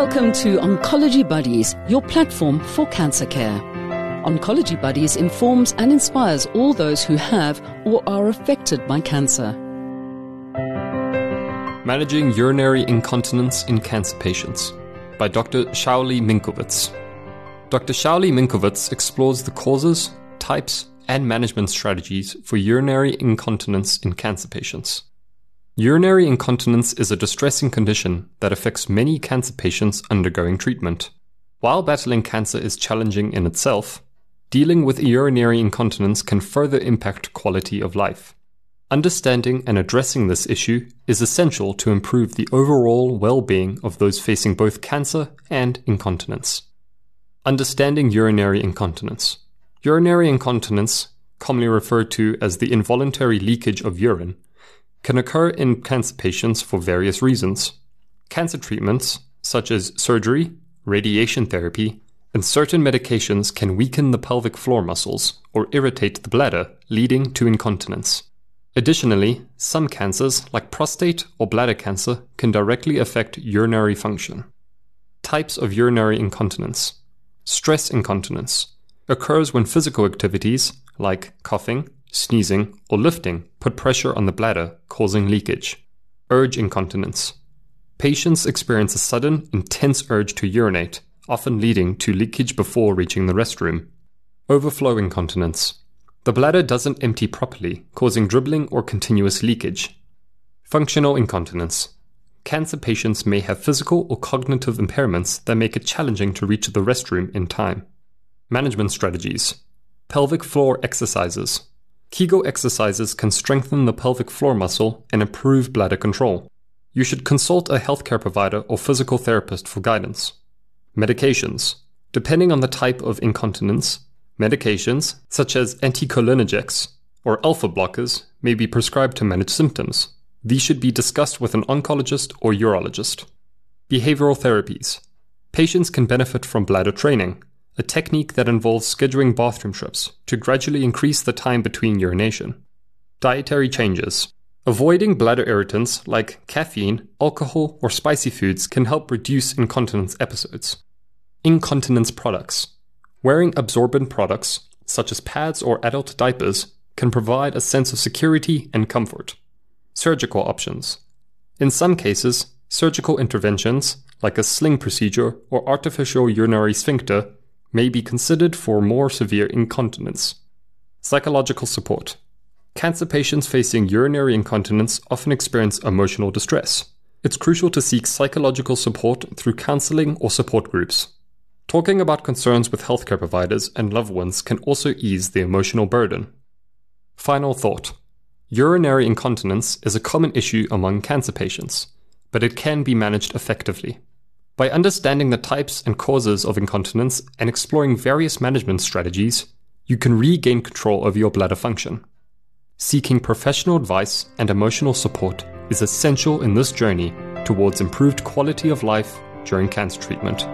Welcome to Oncology Buddies, your platform for cancer care. Oncology Buddies informs and inspires all those who have or are affected by cancer. Managing Urinary Incontinence in Cancer Patients by Dr. Shauli Minkowitz. Dr. Shauli Minkowitz explores the causes, types, and management strategies for urinary incontinence in cancer patients. Urinary incontinence is a distressing condition that affects many cancer patients undergoing treatment. While battling cancer is challenging in itself, dealing with urinary incontinence can further impact quality of life. Understanding and addressing this issue is essential to improve the overall well being of those facing both cancer and incontinence. Understanding urinary incontinence. Urinary incontinence, commonly referred to as the involuntary leakage of urine, can occur in cancer patients for various reasons. Cancer treatments, such as surgery, radiation therapy, and certain medications can weaken the pelvic floor muscles or irritate the bladder, leading to incontinence. Additionally, some cancers, like prostate or bladder cancer, can directly affect urinary function. Types of urinary incontinence Stress incontinence occurs when physical activities, like coughing, sneezing, or lifting put pressure on the bladder, causing leakage. Urge incontinence. Patients experience a sudden, intense urge to urinate, often leading to leakage before reaching the restroom. Overflow incontinence. The bladder doesn't empty properly, causing dribbling or continuous leakage. Functional incontinence. Cancer patients may have physical or cognitive impairments that make it challenging to reach the restroom in time. Management strategies. Pelvic floor exercises. Kegel exercises can strengthen the pelvic floor muscle and improve bladder control. You should consult a healthcare provider or physical therapist for guidance. Medications. Depending on the type of incontinence, medications such as anticholinergics or alpha blockers may be prescribed to manage symptoms. These should be discussed with an oncologist or urologist. Behavioral therapies. Patients can benefit from bladder training, a technique that involves scheduling bathroom trips to gradually increase the time between urination. Dietary changes. Avoiding bladder irritants like caffeine, alcohol, or spicy foods can help reduce incontinence episodes. Incontinence products. Wearing absorbent products, such as pads or adult diapers, can provide a sense of security and comfort. Surgical options. In some cases, surgical interventions, like a sling procedure or artificial urinary sphincter, may be considered for more severe incontinence. Psychological support. Cancer patients facing urinary incontinence often experience emotional distress. It's crucial to seek psychological support through counseling or support groups. Talking about concerns with healthcare providers and loved ones can also ease the emotional burden. Final thought Urinary incontinence is a common issue among cancer patients, but it can be managed effectively. By understanding the types and causes of incontinence and exploring various management strategies, you can regain control over your bladder function. Seeking professional advice and emotional support is essential in this journey towards improved quality of life during cancer treatment.